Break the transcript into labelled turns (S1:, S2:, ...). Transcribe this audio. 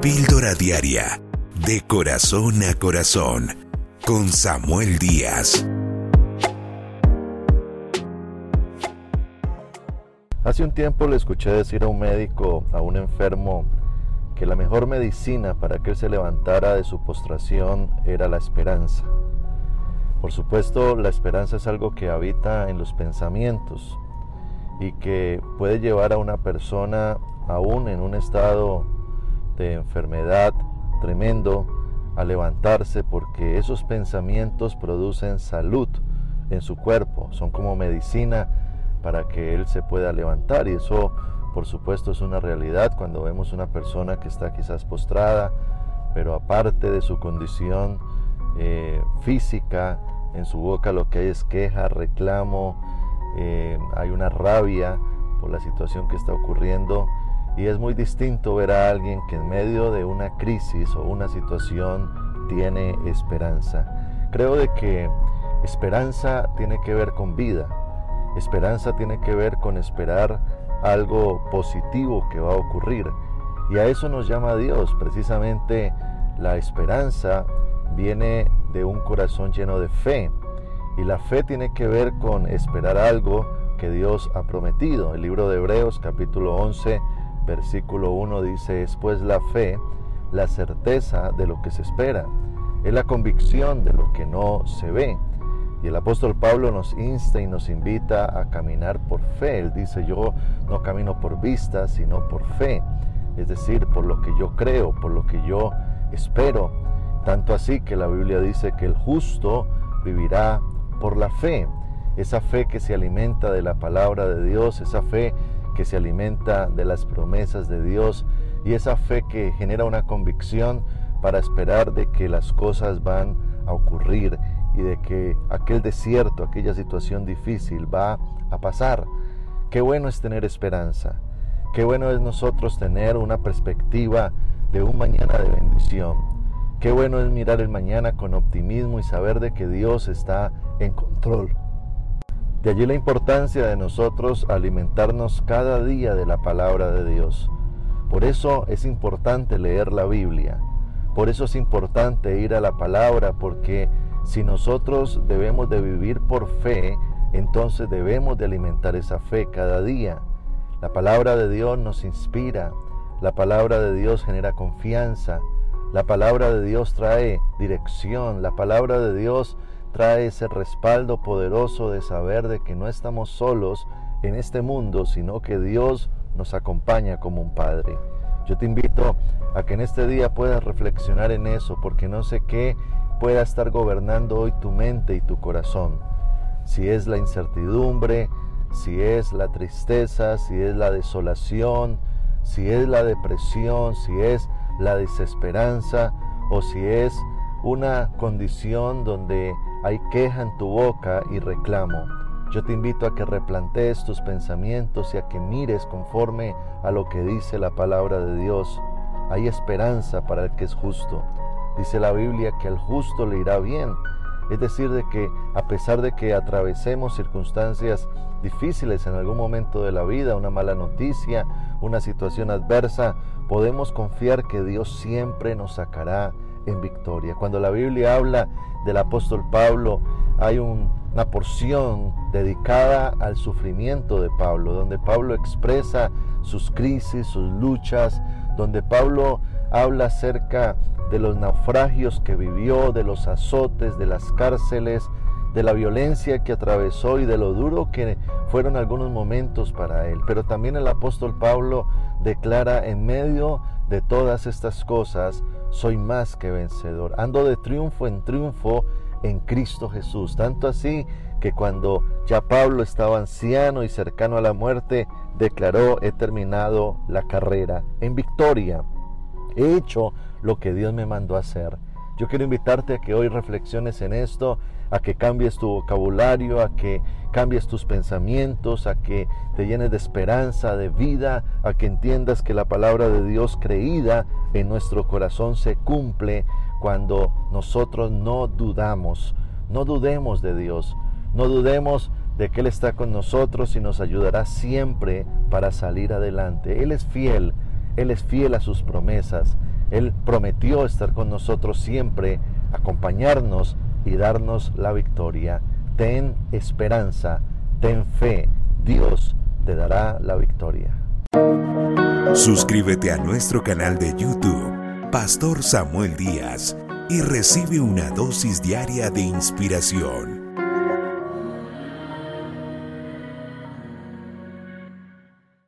S1: Píldora Diaria, de corazón a corazón, con Samuel Díaz.
S2: Hace un tiempo le escuché decir a un médico, a un enfermo, que la mejor medicina para que él se levantara de su postración era la esperanza. Por supuesto, la esperanza es algo que habita en los pensamientos y que puede llevar a una persona aún en un estado de enfermedad tremendo a levantarse porque esos pensamientos producen salud en su cuerpo, son como medicina para que él se pueda levantar y eso por supuesto es una realidad cuando vemos una persona que está quizás postrada, pero aparte de su condición eh, física, en su boca lo que hay es queja, reclamo, eh, hay una rabia por la situación que está ocurriendo y es muy distinto ver a alguien que en medio de una crisis o una situación tiene esperanza. Creo de que esperanza tiene que ver con vida, esperanza tiene que ver con esperar algo positivo que va a ocurrir y a eso nos llama Dios, precisamente la esperanza viene de un corazón lleno de fe y la fe tiene que ver con esperar algo que Dios ha prometido. El libro de Hebreos capítulo 11 versículo 1 dice, es pues la fe, la certeza de lo que se espera, es la convicción de lo que no se ve. Y el apóstol Pablo nos insta y nos invita a caminar por fe. Él dice, yo no camino por vista, sino por fe. Es decir, por lo que yo creo, por lo que yo espero. Tanto así que la Biblia dice que el justo vivirá por la fe. Esa fe que se alimenta de la palabra de Dios, esa fe que se alimenta de las promesas de Dios y esa fe que genera una convicción para esperar de que las cosas van a ocurrir y de que aquel desierto, aquella situación difícil va a pasar. Qué bueno es tener esperanza. Qué bueno es nosotros tener una perspectiva de un mañana de bendición. Qué bueno es mirar el mañana con optimismo y saber de que Dios está en control. De allí la importancia de nosotros alimentarnos cada día de la palabra de Dios. Por eso es importante leer la Biblia. Por eso es importante ir a la palabra, porque si nosotros debemos de vivir por fe, entonces debemos de alimentar esa fe cada día. La palabra de Dios nos inspira, la palabra de Dios genera confianza, la palabra de Dios trae dirección, la palabra de Dios trae ese respaldo poderoso de saber de que no estamos solos en este mundo, sino que Dios nos acompaña como un Padre. Yo te invito a que en este día puedas reflexionar en eso, porque no sé qué pueda estar gobernando hoy tu mente y tu corazón. Si es la incertidumbre, si es la tristeza, si es la desolación, si es la depresión, si es la desesperanza o si es una condición donde hay queja en tu boca y reclamo. Yo te invito a que replantees tus pensamientos y a que mires conforme a lo que dice la palabra de Dios. Hay esperanza para el que es justo. Dice la Biblia que al justo le irá bien. Es decir, de que a pesar de que atravesemos circunstancias difíciles en algún momento de la vida, una mala noticia, una situación adversa, podemos confiar que Dios siempre nos sacará en victoria. Cuando la Biblia habla del apóstol Pablo, hay una porción dedicada al sufrimiento de Pablo, donde Pablo expresa sus crisis, sus luchas, donde Pablo habla acerca de los naufragios que vivió, de los azotes, de las cárceles, de la violencia que atravesó y de lo duro que fueron algunos momentos para él. Pero también el apóstol Pablo declara en medio de todas estas cosas, soy más que vencedor. Ando de triunfo en triunfo en Cristo Jesús. Tanto así que cuando ya Pablo estaba anciano y cercano a la muerte, declaró, he terminado la carrera en victoria. He hecho lo que Dios me mandó a hacer. Yo quiero invitarte a que hoy reflexiones en esto, a que cambies tu vocabulario, a que cambies tus pensamientos, a que te llenes de esperanza, de vida, a que entiendas que la palabra de Dios creída en nuestro corazón se cumple cuando nosotros no dudamos. No dudemos de Dios, no dudemos de que Él está con nosotros y nos ayudará siempre para salir adelante. Él es fiel, Él es fiel a sus promesas. Él prometió estar con nosotros siempre, acompañarnos y darnos la victoria. Ten esperanza, ten fe, Dios te dará la victoria.
S1: Suscríbete a nuestro canal de YouTube, Pastor Samuel Díaz, y recibe una dosis diaria de inspiración.